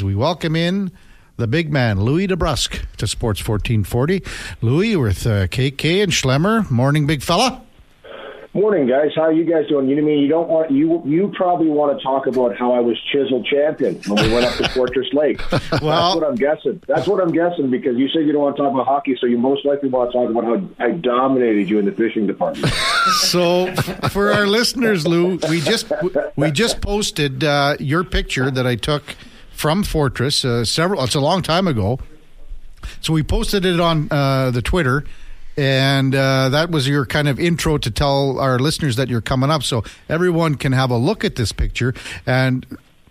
As we welcome in the big man, Louie DeBrusk, to Sports 1440. Louie with uh, KK and Schlemmer. Morning, big fella. Morning, guys. How are you guys doing? You mean you don't want you you probably want to talk about how I was chiseled champion when we went up to Fortress Lake. well, that's what I'm guessing. That's what I'm guessing because you said you don't want to talk about hockey, so you most likely want to talk about how I dominated you in the fishing department. so, for our listeners, Lou, we just we just posted uh, your picture that I took from Fortress uh, several. It's a long time ago. So we posted it on uh, the Twitter and uh, that was your kind of intro to tell our listeners that you're coming up, so everyone can have a look at this picture. And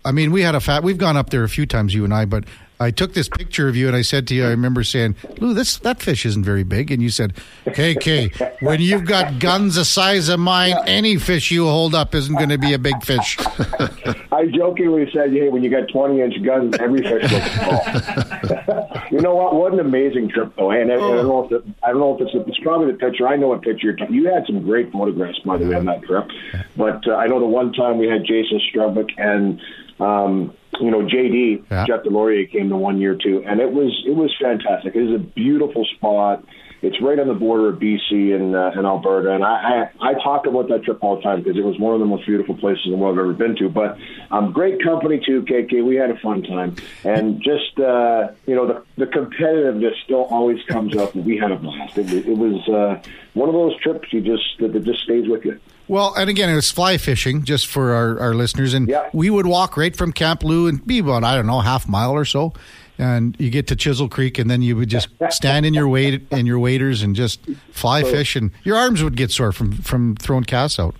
I mean, we had a fat. We've gone up there a few times, you and I, but I took this picture of you and I said to you, I remember saying, Lou, this that fish isn't very big. And you said, KK, when you've got guns the size of mine, any fish you hold up isn't going to be a big fish. I jokingly said, hey, when you got 20 inch guns, every fish looks small. you know what? What an amazing trip, though. And I, I don't know if it, I don't know if it's, it's probably the picture. I know a picture you're had some great photographs, by the way, on that trip. But uh, I know the one time we had Jason Strudwick and um, you know, JD yeah. Jeff Deslauriers came the one year too, and it was it was fantastic. It is a beautiful spot. It's right on the border of BC and, uh, and Alberta, and I, I I talk about that trip all the time because it was one of the most beautiful places in the world I've ever been to. But um, great company too, KK. We had a fun time, and just uh, you know the the competitiveness still always comes up. And we had a blast. It, it was uh, one of those trips you just that, that just stays with you. Well, and again, it was fly fishing just for our, our listeners. And yeah. we would walk right from Camp Lou and be about, I don't know, half mile or so. And you get to Chisel Creek, and then you would just stand in your weight and your waders and just fly fish, and your arms would get sore from from throwing casts out.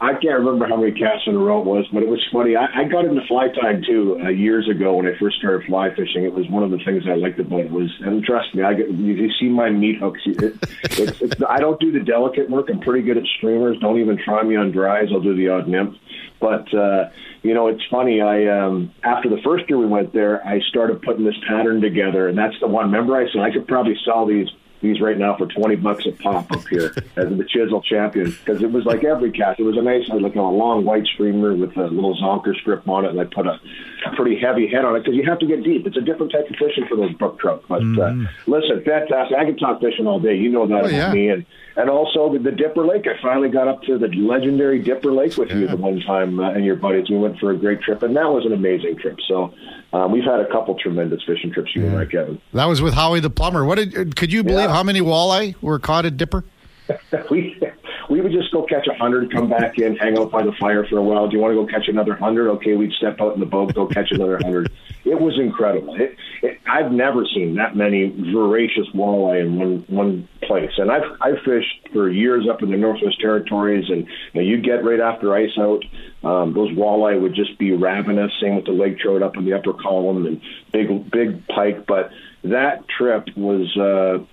I can't remember how many casts in a row it was, but it was funny. I, I got into fly tying too uh, years ago when I first started fly fishing. It was one of the things I liked about it was, and trust me, I get you, you see my meat hooks. It, it's, it's, I don't do the delicate work. I'm pretty good at streamers. Don't even try me on dries. I'll do the odd nymph. But uh, you know, it's funny. I um, after the first year we went there, I started putting this pattern together, and that's the one. Remember, I said I could probably sell these these right now for 20 bucks a pop up here as the Chisel champion because it was like every cast. It was a nice, like a long white streamer with a little zonker strip on it, and I put a, a pretty heavy head on it because you have to get deep. It's a different type of fishing for those brook trout. But mm. uh, mm-hmm. listen, fantastic. I can talk fishing all day. You know that oh, about yeah. me. And and also the, the, Dipper Lake. I finally got up to the legendary Dipper Lake with yeah. you the one time uh, and your buddies. We went for a great trip, and that was an amazing trip. So um, we've had a couple tremendous fishing trips, you yeah. and I, Kevin. That was with Howie the plumber. What did? Could you believe yeah. how many walleye were caught at Dipper? we we would just go catch a hundred, come back in, hang out by the fire for a while. Do you want to go catch another hundred? Okay, we'd step out in the boat, go catch another hundred. It was incredible. It, it, I've never seen that many voracious walleye in one one place. And I've I've fished for years up in the Northwest Territories, and you, know, you get right after ice out, um, those walleye would just be ravenous. Same with the lake trout up in the upper column and big big pike. But that trip was. Uh,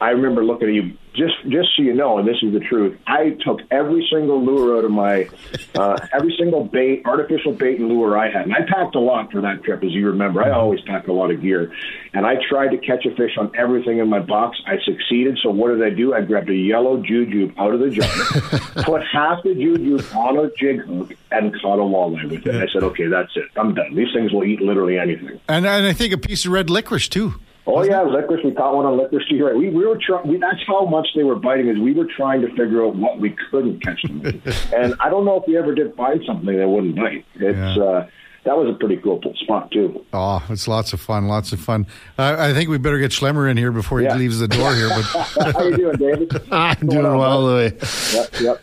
I remember looking at you just just so you know, and this is the truth. I took every single lure out of my uh, every single bait, artificial bait and lure I had, and I packed a lot for that trip, as you remember. I always pack a lot of gear, and I tried to catch a fish on everything in my box. I succeeded. So what did I do? I grabbed a yellow jujube out of the jar, put half the jujube on a jig hook, and caught a walleye with it. I said, okay, that's it. I'm done. These things will eat literally anything. And, and I think a piece of red licorice too. Oh yeah, licorice. We caught one on licorice. You're right. We, we were trying. We, That's how much they were biting. Is we were trying to figure out what we couldn't catch them and I don't know if we ever did find something that wouldn't bite. It's yeah. uh, that was a pretty cool spot too. Oh, it's lots of fun. Lots of fun. Uh, I think we better get Schlemmer in here before he yeah. leaves the door here. But how you doing, David? I'm doing well, Louie. Yep. Yep.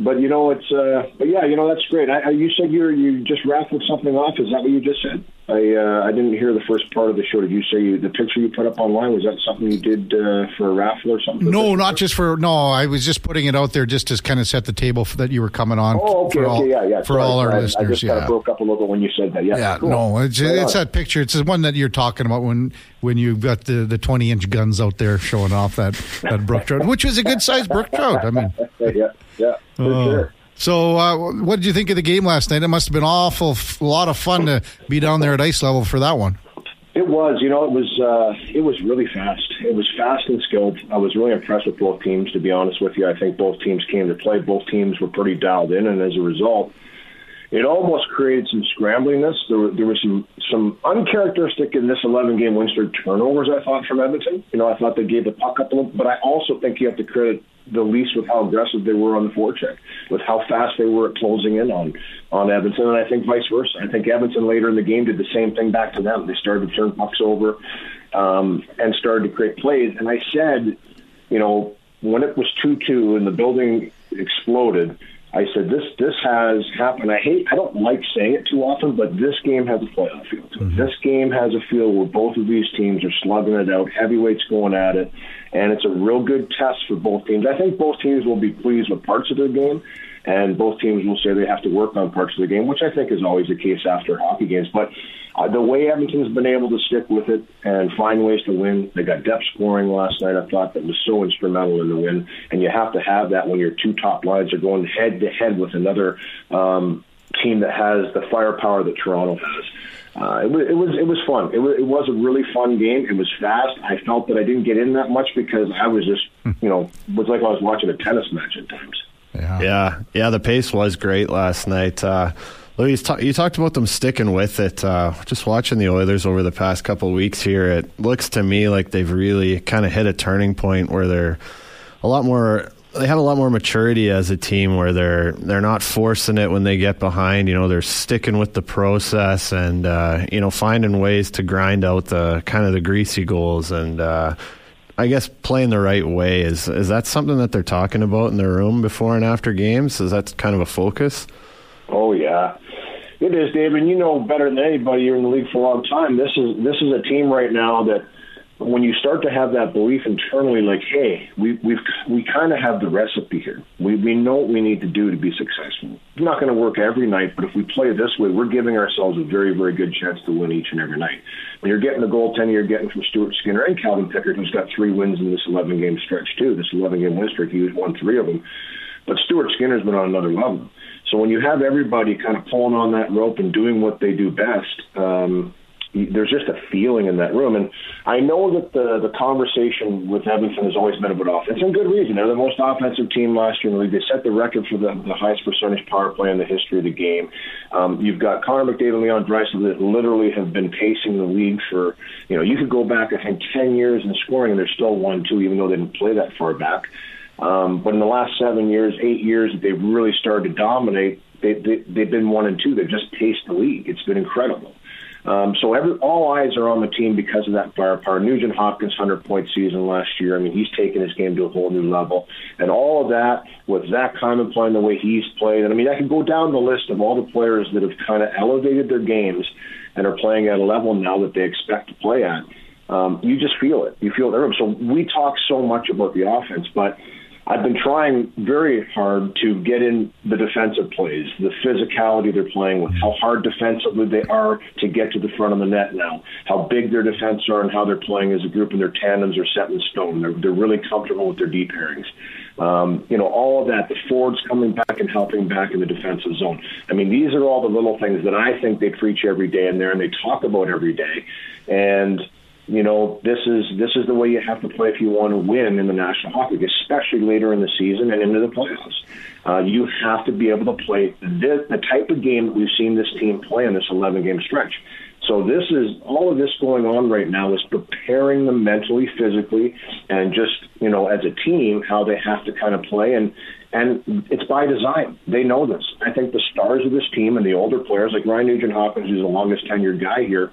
but you know it's uh but yeah you know that's great I, I, you said you you just raffled something off is that what you just said I uh, I didn't hear the first part of the show. Did you say you, the picture you put up online was that something you did uh, for a raffle or something? No, not just for no. I was just putting it out there just to kind of set the table for, that you were coming on. Oh, okay, for okay, all, yeah, yeah. For Sorry, all our I, listeners, I just yeah. kind of broke up a little bit when you said that. Yeah, yeah. Cool. No, it's right it's that picture. It's the one that you're talking about when when you've got the the 20 inch guns out there showing off that that brook trout, which was a good sized brook trout. I mean, yeah, yeah, for sure. So, uh, what did you think of the game last night? It must have been awful, a lot of fun to be down there at ice level for that one. It was, you know, it was uh, it was really fast. It was fast and skilled. I was really impressed with both teams. To be honest with you, I think both teams came to play. Both teams were pretty dialed in, and as a result, it almost created some scrambliness. There, were, there some some uncharacteristic in this 11 game win streak turnovers. I thought from Edmonton. You know, I thought they gave the puck up a little, but I also think you have to credit the Leafs with how aggressive they were on the forecheck, with how fast they were at closing in on on Edmonton, and I think vice versa. I think Edmonton later in the game did the same thing back to them. They started to turn pucks over um, and started to create plays. And I said, you know, when it was two two and the building exploded I said this this has happened. I hate I don't like saying it too often, but this game has a playoff feel to it. Mm-hmm. This game has a feel where both of these teams are slugging it out, heavyweights going at it, and it's a real good test for both teams. I think both teams will be pleased with parts of their game, and both teams will say they have to work on parts of the game, which I think is always the case after hockey games. But uh, the way Edmonton's been able to stick with it and find ways to win, they got depth scoring last night. I thought that was so instrumental in the win, and you have to have that when your two top lines are going head to head with another um, team that has the firepower that Toronto has. Uh, it, was, it was it was fun. It was, it was a really fun game. It was fast. I felt that I didn't get in that much because I was just you know was like I was watching a tennis match at times. Yeah, yeah, yeah. The pace was great last night. Uh, Louie, you talked about them sticking with it. Uh, just watching the Oilers over the past couple weeks here, it looks to me like they've really kind of hit a turning point where they're a lot more. They have a lot more maturity as a team where they're they're not forcing it when they get behind. You know, they're sticking with the process and uh, you know finding ways to grind out the kind of the greasy goals and. Uh, I guess playing the right way is is that something that they're talking about in their room before and after games? Is that kind of a focus? Oh yeah, it is, David. You know better than anybody. You're in the league for a long time. This is this is a team right now that when you start to have that belief internally, like, hey, we we've we kind of have the recipe here. We we know what we need to do to be successful. It's not going to work every night, but if we play this way, we're giving ourselves a very very good chance to win each and every night. When you're getting the goaltending you're getting from Stuart Skinner and Calvin Pickard, who's got three wins in this 11 game stretch too. This 11 game win streak, he's won three of them. But Stuart Skinner's been on another level. So when you have everybody kind of pulling on that rope and doing what they do best, um, there's just a feeling in that room. And I know that the the conversation with Edmonton has always been about offense, and good reason. They're the most offensive team last year in the league. They set the record for the, the highest percentage power play in the history of the game. Um, you've got Connor McDavid and Leon Draisaitl that literally have been pacing the league for, you know, you could go back, I think, 10 years in scoring, and they're still 1 2, even though they didn't play that far back. Um, but in the last seven years, eight years, they've really started to dominate. They, they, they've been one and two. They've just paced the league. It's been incredible. Um, so every, all eyes are on the team because of that firepower. Nugent Hopkins' 100 point season last year. I mean, he's taken his game to a whole new level. And all of that with Zach Hyman playing the way he's played. And I mean, I can go down the list of all the players that have kind of elevated their games and are playing at a level now that they expect to play at. Um, you just feel it. You feel it. So we talk so much about the offense, but I've been trying very hard to get in the defensive plays, the physicality they're playing with, how hard defensively they are to get to the front of the net now, how big their defense are, and how they're playing as a group, and their tandems are set in stone. They're, they're really comfortable with their deep pairings. Um, you know, all of that, the forwards coming back and helping back in the defensive zone. I mean, these are all the little things that I think they preach every day in there and they talk about every day. And you know, this is this is the way you have to play if you want to win in the National Hockey League, especially later in the season and into the playoffs. Uh, you have to be able to play the, the type of game that we've seen this team play in this 11 game stretch. So this is all of this going on right now is preparing them mentally, physically, and just you know as a team how they have to kind of play and and it's by design. They know this. I think the stars of this team and the older players like Ryan Nugent Hopkins, who's the longest tenured guy here,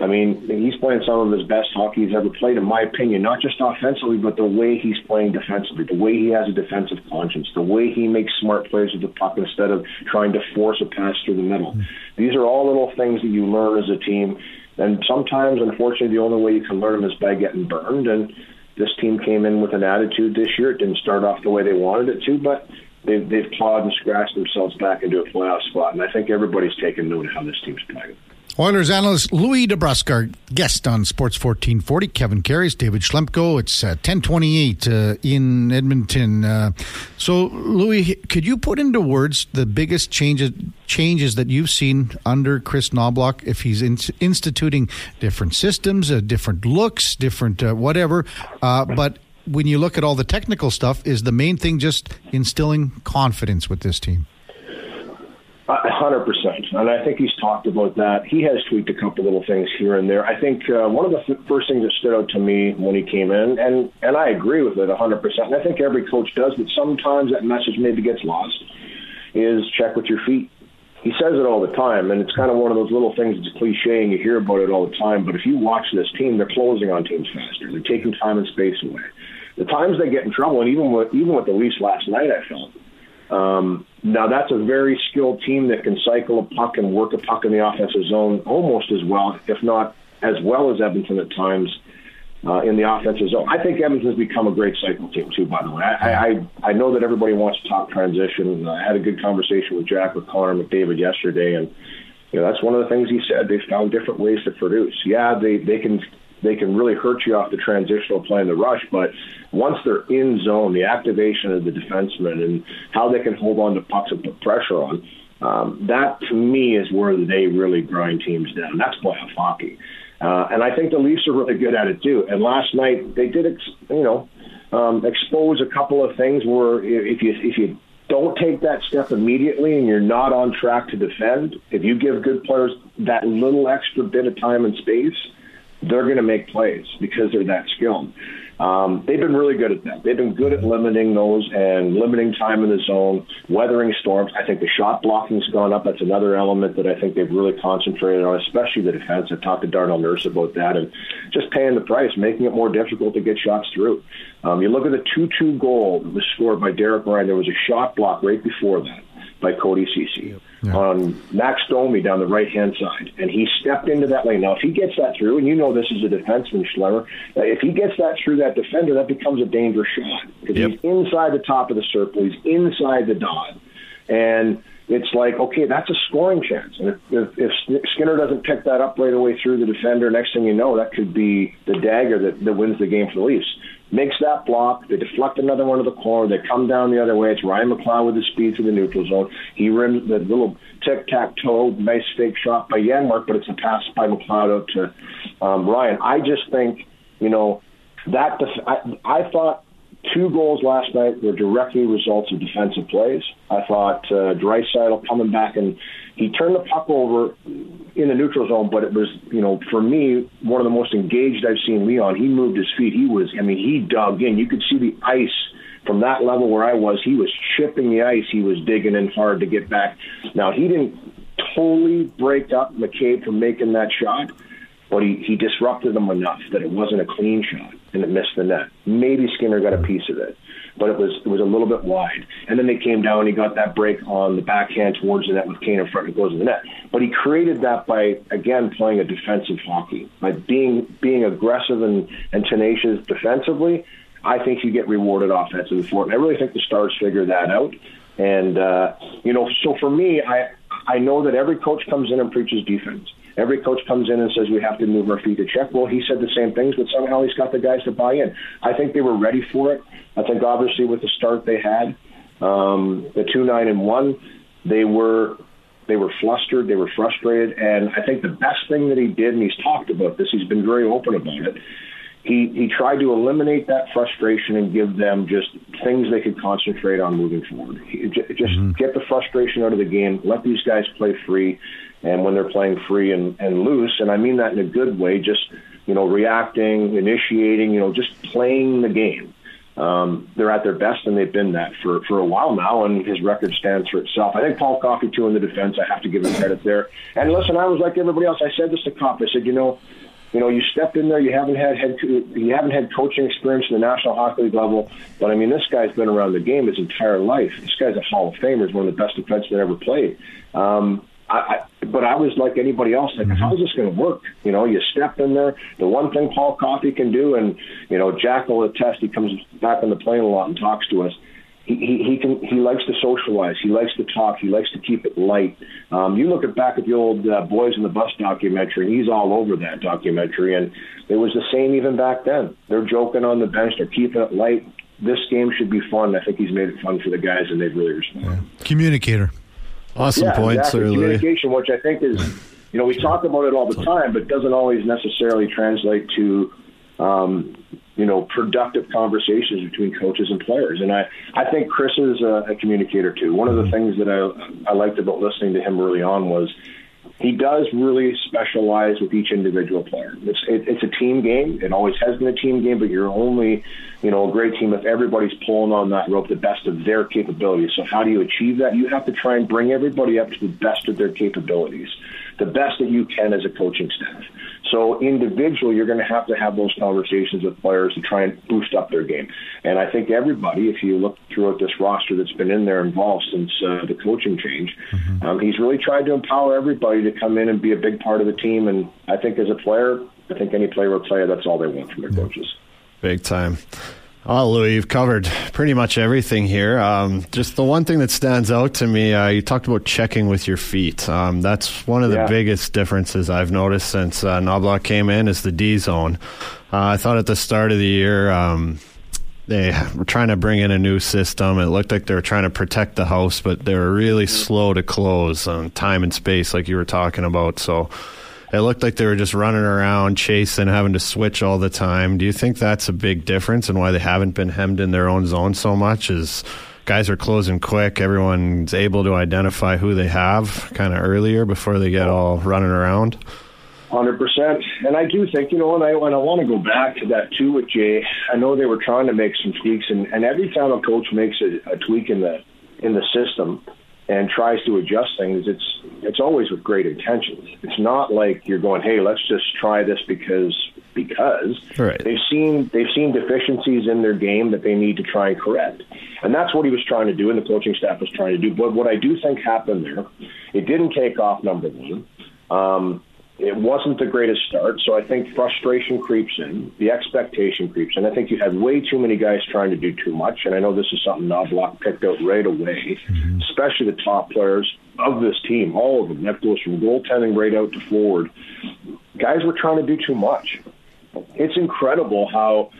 I mean, he's playing some of his best hockey he's ever played, in my opinion, not just offensively, but the way he's playing defensively, the way he has a defensive conscience, the way he makes smart plays with the puck instead of trying to force a pass through the middle. Mm-hmm. These are all little things that you learn as a team. And sometimes, unfortunately, the only way you can learn them is by getting burned. And this team came in with an attitude this year. It didn't start off the way they wanted it to, but they've, they've clawed and scratched themselves back into a playoff spot. And I think everybody's taken note of how this team's playing. Oilers analyst Louie DeBrusk, guest on Sports 1440. Kevin Karius, David Schlemko. It's uh, 1028 uh, in Edmonton. Uh, so, Louie, could you put into words the biggest changes changes that you've seen under Chris Knoblauch if he's in, instituting different systems, uh, different looks, different uh, whatever? Uh, but when you look at all the technical stuff, is the main thing just instilling confidence with this team? Hundred percent, and I think he's talked about that. He has tweaked a couple little things here and there. I think uh, one of the th- first things that stood out to me when he came in, and and I agree with it hundred percent. And I think every coach does, but sometimes that message maybe gets lost. Is check with your feet. He says it all the time, and it's kind of one of those little things that's cliche, and you hear about it all the time. But if you watch this team, they're closing on teams faster. They're taking time and space away. The times they get in trouble, and even with even with the Leafs last night, I felt um, now that's a very skilled team that can cycle a puck and work a puck in the offensive zone almost as well, if not as well as Edmonton at times uh, in the offensive zone. I think Edmonton's become a great cycle team too. By the way, I I, I know that everybody wants to talk transition. I had a good conversation with Jack with Connor McDavid yesterday, and you know that's one of the things he said. They found different ways to produce. Yeah, they they can they can really hurt you off the transitional play and the rush. But once they're in zone, the activation of the defensemen and how they can hold on to pucks and put pressure on, um, that to me is where they really grind teams down. That's playoff hockey. Uh, and I think the Leafs are really good at it too. And last night they did, ex- you know, um, expose a couple of things where if you if you don't take that step immediately and you're not on track to defend, if you give good players that little extra bit of time and space, they're going to make plays because they're that skilled. Um, they've been really good at that. They've been good at limiting those and limiting time in the zone, weathering storms. I think the shot blocking's gone up. That's another element that I think they've really concentrated on, especially the defense. I talked to Darnell Nurse about that and just paying the price, making it more difficult to get shots through. Um, you look at the 2-2 goal that was scored by Derek Ryan. There was a shot block right before that by Cody Ceci yeah. on Max Domi down the right hand side, and he stepped into that lane. Now, if he gets that through, and you know this is a defenseman, Schlemmer, uh, if he gets that through that defender, that becomes a dangerous shot because yep. he's inside the top of the circle, he's inside the dot, and it's like okay, that's a scoring chance. And if, if, if Skinner doesn't pick that up right away through the defender, next thing you know, that could be the dagger that, that wins the game for the Leafs makes that block. They deflect another one to the corner. They come down the other way. It's Ryan McLeod with the speed to the neutral zone. He rims the little tic tac toe, nice fake shot by Janmark, but it's a pass by McLeod out to um, Ryan. I just think, you know, that def- I, I thought two goals last night were directly results of defensive plays. I thought uh, Draisaitl coming back and he turned the puck over in the neutral zone, but it was, you know, for me, one of the most engaged I've seen Leon. He moved his feet. He was, I mean, he dug in. You could see the ice from that level where I was. He was chipping the ice. He was digging in hard to get back. Now, he didn't totally break up McCabe from making that shot, but he, he disrupted them enough that it wasn't a clean shot and it missed the net. Maybe Skinner got a piece of it but it was it was a little bit wide. And then they came down. He got that break on the backhand towards the net with Kane in front and goes in the net. But he created that by again playing a defensive hockey by being being aggressive and, and tenacious defensively. I think you get rewarded offensively for it. And I really think the Stars figure that out. And uh, you know, so for me, I I know that every coach comes in and preaches defense. Every coach comes in and says we have to move our feet to check. Well, he said the same things, but somehow he's got the guys to buy in. I think they were ready for it. I think obviously with the start they had, um, the two nine and one, they were they were flustered, they were frustrated, and I think the best thing that he did, and he's talked about this, he's been very open about it. He he tried to eliminate that frustration and give them just things they could concentrate on moving forward. He, just mm-hmm. get the frustration out of the game, let these guys play free, and when they're playing free and, and loose, and I mean that in a good way, just you know reacting, initiating, you know, just playing the game um, they're at their best, and they've been that for, for a while now, and his record stands for itself. I think Paul Coffey, too, in the defense, I have to give him credit there. And listen, I was like everybody else. I said this to Coffey. I said, you know, you know, you stepped in there. You haven't had head, you haven't had coaching experience in the National Hockey League level, but I mean, this guy's been around the game his entire life. This guy's a Hall of Famer. He's one of the best defensemen ever played. Um, I, I, but I was like anybody else, like, mm-hmm. how's this going to work? You know, you step in there. The one thing Paul Coffey can do, and you know, Jack will attest. He comes back on the plane a lot and talks to us. He, he, he can he likes to socialize. He likes to talk. He likes to keep it light. Um, you look at back at the old uh, Boys in the Bus documentary, and he's all over that documentary. And it was the same even back then. They're joking on the bench. They're keeping it light. This game should be fun. I think he's made it fun for the guys, and they've really responded. Yeah. Communicator. Awesome yeah, points, exactly. Communication, which I think is, you know, we talk about it all the time, but doesn't always necessarily translate to um, you know, productive conversations between coaches and players. And I, I think Chris is a, a communicator too. One of the things that I, I liked about listening to him early on was he does really specialize with each individual player. It's it, it's a team game. It always has been a team game, but you're only you know a great team if everybody's pulling on that rope the best of their capabilities. So how do you achieve that? You have to try and bring everybody up to the best of their capabilities, the best that you can as a coaching staff. So individually, you're going to have to have those conversations with players to try and boost up their game. And I think everybody, if you look throughout this roster that's been in there involved since uh, the coaching change, mm-hmm. um, he's really tried to empower everybody to come in and be a big part of the team. And I think as a player, I think any player will tell you that's all they want from their coaches. Big time. Oh, Louie, you've covered pretty much everything here. Um, just the one thing that stands out to me, uh, you talked about checking with your feet. Um, that's one of the yeah. biggest differences I've noticed since uh, Knoblauch came in is the D zone. Uh, I thought at the start of the year, um, they were trying to bring in a new system. It looked like they were trying to protect the house, but they were really slow to close on time and space, like you were talking about. So, it looked like they were just running around, chasing, having to switch all the time. Do you think that's a big difference and why they haven't been hemmed in their own zone so much? Is guys are closing quick, everyone's able to identify who they have kind of earlier before they get all running around? Hundred percent, and I do think you know, and I and I want to go back to that too with Jay. I know they were trying to make some tweaks, and, and every time a coach makes a, a tweak in the in the system, and tries to adjust things, it's it's always with great intentions. It's not like you're going, "Hey, let's just try this because because right. they've seen they've seen deficiencies in their game that they need to try and correct." And that's what he was trying to do, and the coaching staff was trying to do. But what I do think happened there, it didn't take off. Number one. Um, it wasn't the greatest start, so I think frustration creeps in, the expectation creeps in. I think you had way too many guys trying to do too much, and I know this is something Knoblauch picked out right away, mm-hmm. especially the top players of this team, all of them. That goes from goaltending right out to forward. Guys were trying to do too much. It's incredible how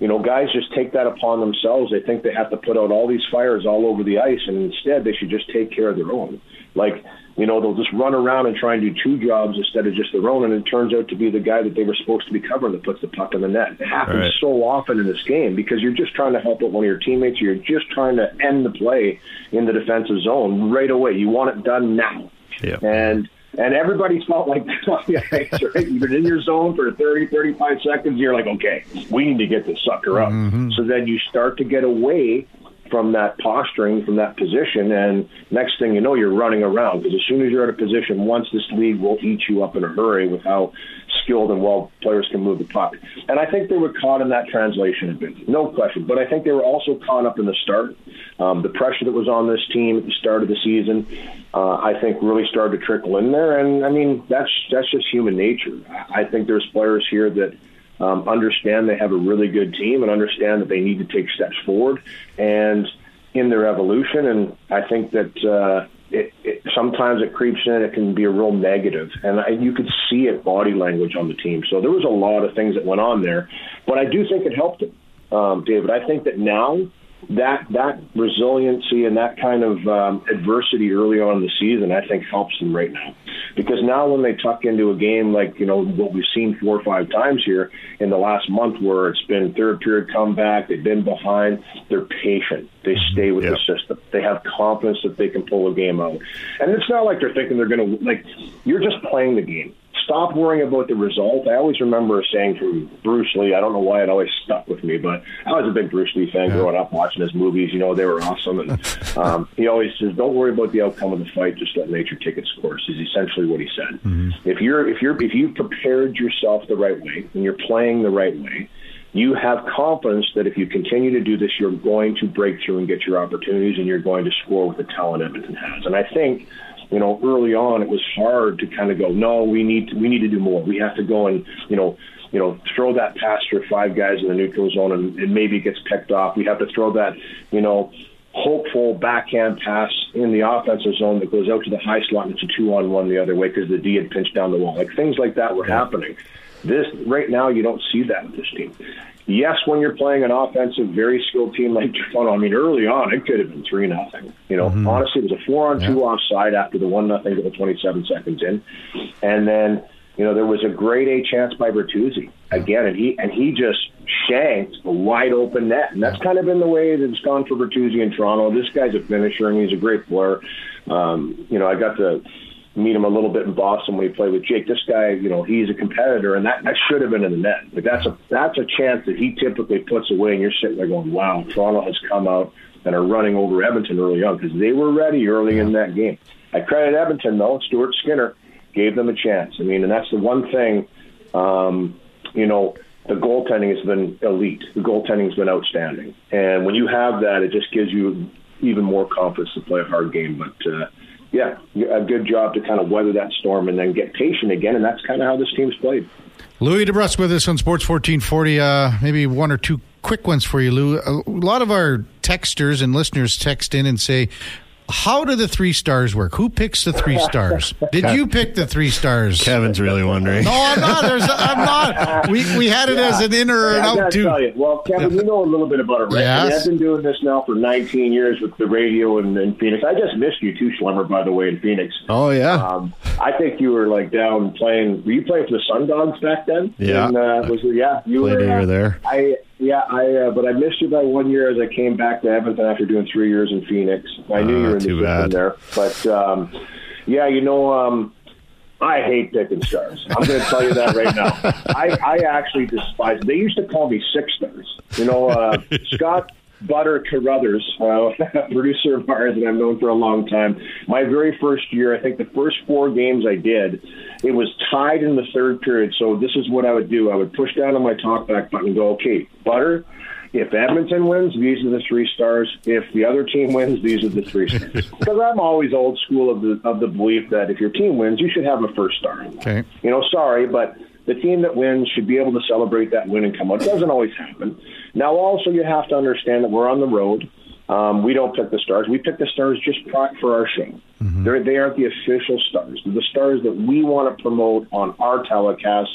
you know, guys just take that upon themselves. They think they have to put out all these fires all over the ice, and instead they should just take care of their own. Like you know, they'll just run around and try and do two jobs instead of just their own, and it turns out to be the guy that they were supposed to be covering that puts the puck in the net. It happens right. so often in this game because you're just trying to help out one of your teammates. You're just trying to end the play in the defensive zone right away. You want it done now. Yeah. And and everybody's felt like on the ice, right? You've been in your zone for 30, 35 seconds. You're like, okay, we need to get this sucker up. Mm-hmm. So then you start to get away from that posturing, from that position, and next thing you know, you're running around because as soon as you're in a position, once this league will eat you up in a hurry with how skilled and well players can move the puck. And I think they were caught in that translation a bit, no question. But I think they were also caught up in the start. Um, the pressure that was on this team at the start of the season, uh, I think, really started to trickle in there. And I mean, that's that's just human nature. I think there's players here that um, understand they have a really good team and understand that they need to take steps forward and in their evolution. And I think that uh, it, it, sometimes it creeps in. It can be a real negative, and I, you could see it body language on the team. So there was a lot of things that went on there, but I do think it helped them, um, David. I think that now that that resiliency and that kind of um, adversity early on in the season, I think helps them right now. Because now when they tuck into a game like you know what we've seen four or five times here in the last month, where it's been third period comeback, they've been behind, they're patient. They stay with yep. the system. They have confidence that they can pull a game out, and it's not like they're thinking they're going to like. You're just playing the game stop worrying about the result. I always remember saying from Bruce Lee. I don't know why it always stuck with me, but I was a big Bruce Lee fan yeah. growing up, watching his movies. You know, they were awesome, and um, he always says, "Don't worry about the outcome of the fight. Just let nature take its course." Is essentially what he said. Mm-hmm. If you're if you're if you prepared yourself the right way and you're playing the right way. You have confidence that if you continue to do this, you're going to break through and get your opportunities, and you're going to score with the talent Edmonton has. And I think you know, early on it was hard to kind of go, no, we need to, we need to do more. We have to go and, you know, you know, throw that pass for five guys in the neutral zone and, and maybe it gets picked off. We have to throw that, you know, hopeful backhand pass in the offensive zone that goes out to the high slot and it's a two on one the other way because the D had pinched down the wall. Like things like that were happening. This right now you don't see that with this team yes, when you're playing an offensive, very skilled team like Toronto, I mean, early on it could have been three nothing. You know, mm-hmm. honestly, it was a four on two yeah. offside after the one nothing to the 27 seconds in, and then you know, there was a grade A chance by Bertuzzi again, and he and he just shanked the wide open net, and that's kind of been the way that it's gone for Bertuzzi in Toronto. This guy's a finisher, and he's a great player. Um, you know, I got to meet him a little bit in Boston when he played with Jake. This guy, you know, he's a competitor, and that that should have been in the net. But that's a that's a chance that he typically puts away, and you're sitting there going, "Wow, Toronto has come out and are running over Edmonton early on because they were ready early in that game." I credit Edmonton though. Stuart Skinner gave them a chance. I mean, and that's the one thing, um, you know, the goaltending has been elite. The goaltending has been outstanding, and when you have that, it just gives you even more confidence to play a hard game. But uh, yeah, a good job to kind of weather that storm and then get patient again, and that's kind of how this team's played. Louie DeBrusk with us on Sports 1440. Uh, maybe one or two quick ones for you, Lou. A lot of our texters and listeners text in and say, how do the three stars work? Who picks the three stars? Did you pick the three stars? Kevin's really wondering. No, I'm not. There's, I'm not. We, we had it yeah. as an in or an yeah, out too. Well, Kevin, yeah. you know a little bit about it, right? Yes. I mean, I've been doing this now for 19 years with the radio in, in Phoenix. I just missed you too, Schlemmer, by the way, in Phoenix. Oh yeah. Um, I think you were like down playing. Were you playing for the Sun Dogs back then? Yeah. And, uh, was it, yeah. You Played were uh, there. I yeah, I uh, but I missed you by one year as I came back to Edmonton after doing three years in Phoenix. I knew uh, you were in the system bad. there, but um, yeah, you know, um, I hate picking stars. I'm going to tell you that right now. I, I actually despise. They used to call me six stars. You know, uh, Scott Butter Carruthers, uh, producer of ours that I've known for a long time. My very first year, I think the first four games I did, it was tied in the third period. So this is what I would do. I would push down on my talkback button and go, okay, Butter, if Edmonton wins, these are the three stars. If the other team wins, these are the three stars. Because I'm always old school of the of the belief that if your team wins, you should have a first star. Okay. You know, sorry, but the team that wins should be able to celebrate that win and come out. It doesn't always happen. Now, also, you have to understand that we're on the road. Um, we don't pick the stars. We pick the stars just for our show. Mm-hmm. They're, they aren't the official stars. They're the stars that we want to promote on our telecast,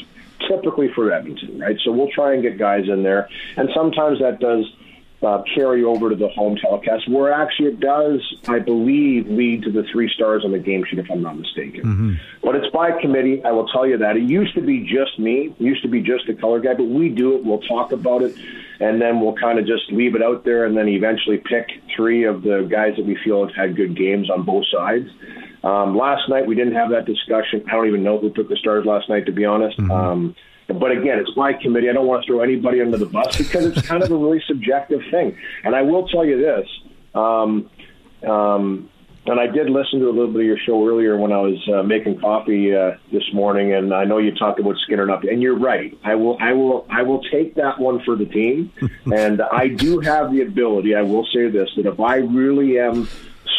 typically for Edmonton, right? So we'll try and get guys in there. And sometimes that does – uh, carry over to the home telecast, where actually it does, I believe, lead to the three stars on the game sheet, if I'm not mistaken. Mm-hmm. But it's by committee. I will tell you that. It used to be just me, it used to be just the color guy, but we do it. We'll talk about it, and then we'll kind of just leave it out there, and then eventually pick three of the guys that we feel have had good games on both sides. Um, last night, we didn't have that discussion. I don't even know who took the stars last night, to be honest. Mm-hmm. Um, but again, it's my committee. I don't want to throw anybody under the bus because it's kind of a really subjective thing. And I will tell you this. Um, um, and I did listen to a little bit of your show earlier when I was uh, making coffee uh, this morning, and I know you talked about Skinner up. And you're right. I will, I will, I will take that one for the team. and I do have the ability. I will say this: that if I really am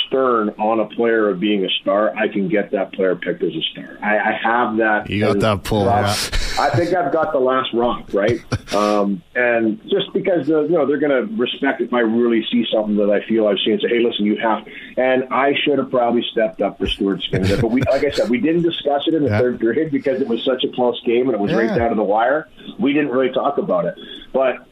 stern on a player of being a star, I can get that player picked as a star. I, I have that. You got that pull. Yeah. I think I've got the last rock, right? Um, and just because the, you know they're going to respect if I really see something that I feel I've seen and say, hey, listen, you have. And I should have probably stepped up for Stuart Skinner, but we, like I said, we didn't discuss it in the yeah. third period because it was such a close game and it was yeah. right down to the wire. We didn't really talk about it, but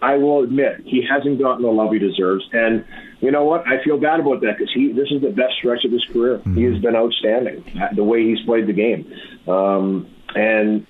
I will admit he hasn't gotten the love he deserves, and you know what? I feel bad about that because he this is the best stretch of his career. Mm-hmm. He has been outstanding the way he's played the game, um, and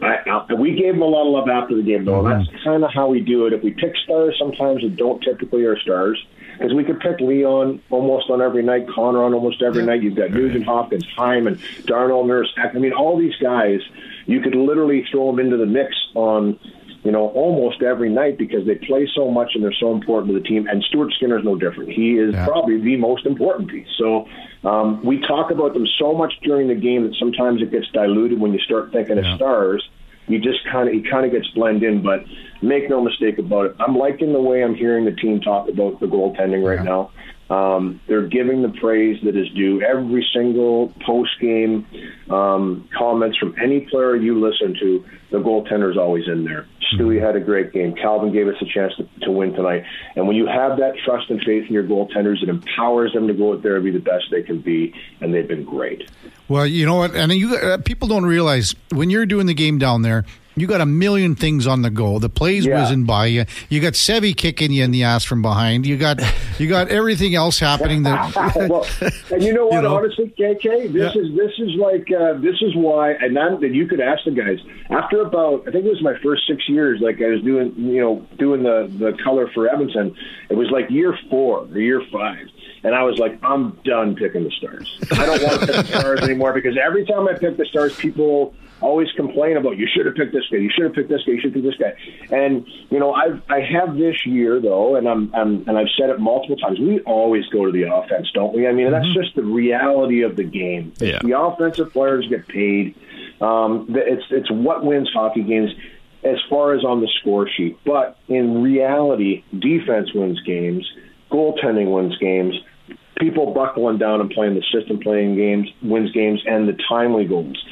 I, I, we gave him a lot of love after the game, though. Mm-hmm. That's kind of how we do it. If we pick stars, sometimes that don't typically are stars, because we could pick Leon almost on every night, Connor on almost every yeah. night. You've got Nugent Hopkins, Hyman, Darnell Nurse. I mean, all these guys, you could literally throw them into the mix on you know, almost every night because they play so much and they're so important to the team. And Stuart Skinner is no different. He is yeah. probably the most important piece. So um, we talk about them so much during the game that sometimes it gets diluted when you start thinking yeah. of stars. You just kind of he kind of gets blend in, but make no mistake about it. I'm liking the way I'm hearing the team talk about the goaltending right yeah. now. Um, they're giving the praise that is due. Every single post game um, comments from any player you listen to, the goaltender is always in there. Stewie had a great game. Calvin gave us a chance to, to win tonight. And when you have that trust and faith in your goaltenders, it empowers them to go out there and be the best they can be. And they've been great. Well, you know what? And you uh, people don't realize when you're doing the game down there you got a million things on the go. The plays Yeah. whizzing by you. You got Sevi kicking you in the ass from behind. You got you got everything else happening. That well, and you know what? know? Honestly, KK, this Yeah. is this is like uh, this is why, and I'm, that you could ask the guys after about I think it was my first six years. Like I was doing, you know, doing the the color for Edmonton. It was like year four or year five. And I was like, I'm done picking the stars. I don't want to pick the stars anymore because every time I pick the stars, people always complain about you should have picked this guy, you should have picked this guy, you should have picked this guy. And you know, I've I have this year though, and I'm, I'm and I've said it multiple times. We always go to the offense, don't we? I mean, that's just the reality of the game. Yeah. The offensive players get paid. Um, the- it's it's what wins hockey games as far as on the score sheet. But in reality, defense wins games, goaltending wins games, people buckling down and playing the system playing games wins games and the timely goals.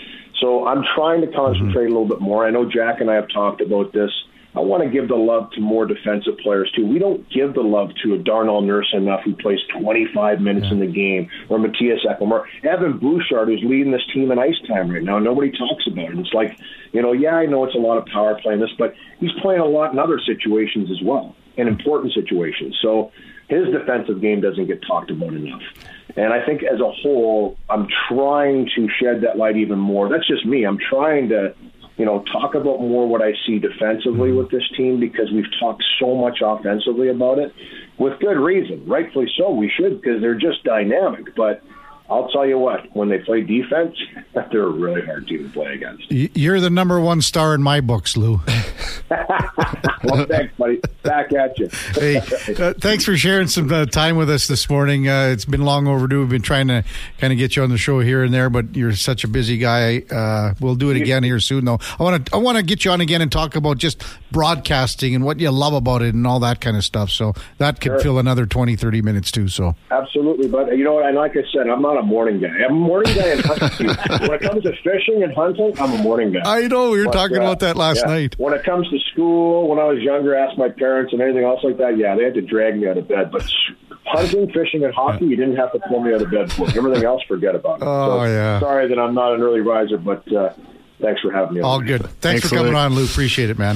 So I'm trying to concentrate mm-hmm. a little bit more. I know Jack and I have talked about this. I want to give the love to more defensive players too. We don't give the love to a Darnell Nurse enough who plays 25 minutes in the game, or Mattias Ekholm, or Evan Bouchard who's leading this team in ice time right now. Nobody talks about it. It's like, you know, yeah, I know it's a lot of power play in this, but he's playing a lot in other situations as well, in important situations. So his defensive game doesn't get talked about enough. And I think as a whole, I'm trying to shed that light even more. That's just me. I'm trying to, you know, talk about more what I see defensively with this team because we've talked so much offensively about it with good reason. Rightfully so. We should because they're just dynamic. But I'll tell you what, when they play defense, they're a really hard team to play against. you're the number one star in my books, Lou. Well, thanks, buddy. Back at you. hey, uh, thanks for sharing some uh, time with us this morning. Uh, it's been long overdue. We've been trying to kind of get you on the show here and there, but you're such a busy guy. Uh, we'll do it again here soon, though. I want to I want to get you on again and talk about just broadcasting and what you love about it and all that kind of stuff. So that could Sure. fill another 20, 30 minutes too. So Absolutely, but you know what? And like I said, I'm not a morning guy. I'm a morning guy in hunting. when it comes to fishing and hunting, I'm a morning guy. I know we were But, talking uh, about that last yeah. night. When it comes to school, when I was younger, asked my parents and anything else like that. Yeah, they had to drag me out of bed. But hunting, fishing, and hockey, you didn't have to pull me out of bed for. Everything else, forget about it. Oh, so, yeah. Sorry that I'm not an early riser, but uh, thanks for having me. on. All good. Thanks, Thanks, for coming on, Lou. Appreciate it, man.